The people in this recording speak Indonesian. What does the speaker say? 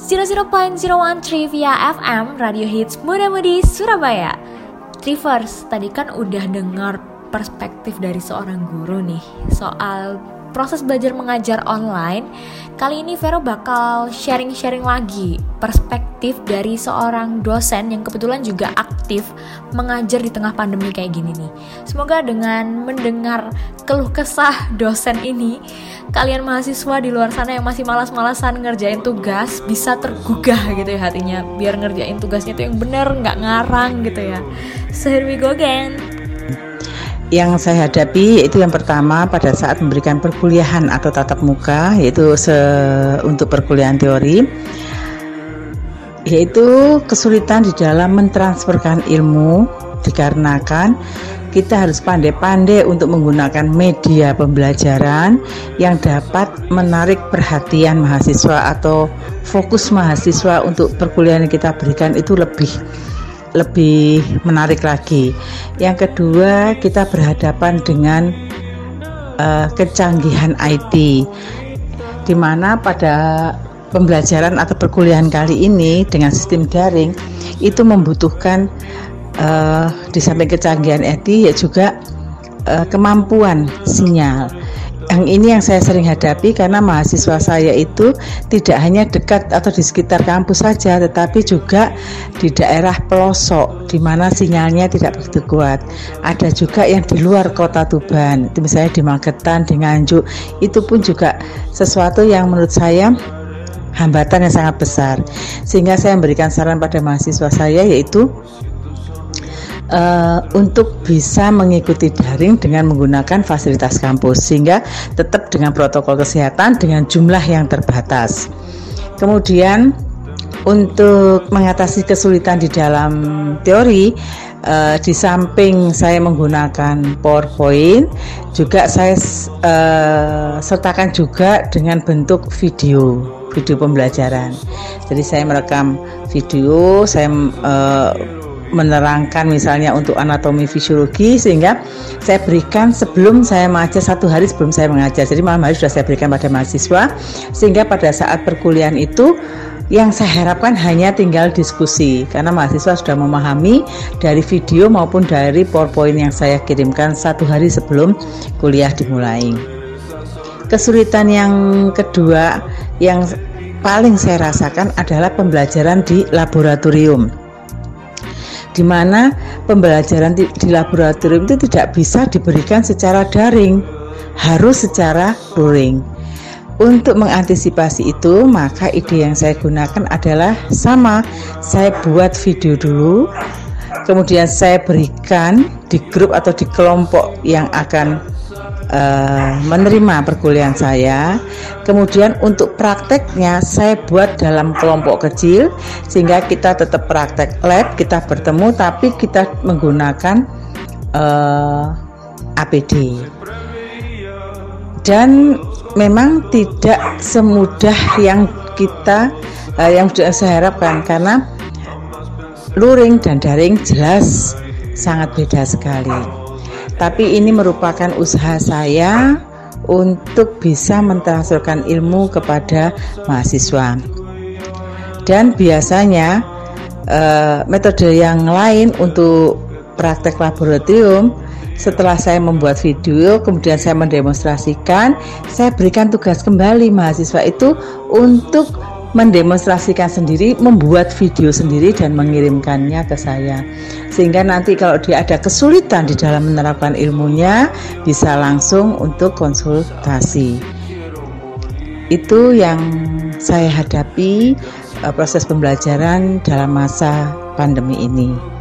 00.013 Trivia FM Radio Hits Muda Mudi Surabaya. Trivers, tadi kan udah dengar perspektif dari seorang guru nih Soal proses belajar mengajar online Kali ini Vero bakal sharing-sharing lagi perspektif dari seorang dosen yang kebetulan juga aktif mengajar di tengah pandemi kayak gini nih. Semoga dengan mendengar keluh kesah dosen ini kalian mahasiswa di luar sana yang masih malas-malasan ngerjain tugas bisa tergugah gitu ya hatinya biar ngerjain tugasnya itu yang bener nggak ngarang gitu ya. So here we go again yang saya hadapi yaitu yang pertama pada saat memberikan perkuliahan atau tatap muka yaitu se untuk perkuliahan teori yaitu kesulitan di dalam mentransferkan ilmu dikarenakan kita harus pandai-pandai untuk menggunakan media pembelajaran yang dapat menarik perhatian mahasiswa atau fokus mahasiswa untuk perkuliahan yang kita berikan itu lebih lebih menarik lagi. Yang kedua, kita berhadapan dengan uh, kecanggihan IT di mana pada pembelajaran atau perkuliahan kali ini dengan sistem daring itu membutuhkan uh, di samping kecanggihan eti ya juga uh, kemampuan sinyal. Yang ini yang saya sering hadapi karena mahasiswa saya itu tidak hanya dekat atau di sekitar kampus saja, tetapi juga di daerah pelosok di mana sinyalnya tidak begitu kuat. Ada juga yang di luar kota Tuban, misalnya di Magetan, di Nganjuk, itu pun juga sesuatu yang menurut saya hambatan yang sangat besar. Sehingga saya memberikan saran pada mahasiswa saya yaitu uh, untuk bisa mengikuti daring dengan menggunakan fasilitas kampus sehingga tetap dengan protokol kesehatan dengan jumlah yang terbatas. Kemudian untuk mengatasi kesulitan di dalam teori uh, di samping saya menggunakan PowerPoint juga saya uh, sertakan juga dengan bentuk video video pembelajaran. Jadi saya merekam video, saya uh, menerangkan misalnya untuk anatomi fisiologi sehingga saya berikan sebelum saya mengajar satu hari sebelum saya mengajar jadi malam hari sudah saya berikan pada mahasiswa sehingga pada saat perkuliahan itu yang saya harapkan hanya tinggal diskusi karena mahasiswa sudah memahami dari video maupun dari PowerPoint yang saya kirimkan satu hari sebelum kuliah dimulai. Kesulitan yang kedua yang paling saya rasakan adalah pembelajaran di laboratorium di mana pembelajaran di, di laboratorium itu tidak bisa diberikan secara daring, harus secara luring. Untuk mengantisipasi itu, maka ide yang saya gunakan adalah sama. Saya buat video dulu, kemudian saya berikan di grup atau di kelompok yang akan uh, menerima perkuliahan saya. Kemudian untuk prakteknya saya buat dalam kelompok kecil sehingga kita tetap praktek lab, kita bertemu tapi kita menggunakan uh, eh, APD. Dan memang tidak semudah yang kita uh, yang sudah saya harapkan karena luring dan daring jelas sangat beda sekali tapi ini merupakan usaha saya untuk bisa mentransferkan ilmu kepada mahasiswa. Dan biasanya uh, metode yang lain untuk praktek laboratorium setelah saya membuat video, kemudian saya mendemonstrasikan, saya berikan tugas kembali mahasiswa itu untuk mendemonstrasikan sendiri, membuat video sendiri dan mengirimkannya ke saya. Sehingga nanti kalau dia ada kesulitan di dalam menerapkan ilmunya bisa langsung untuk konsultasi. Itu yang saya hadapi eh, proses pembelajaran dalam masa pandemi ini.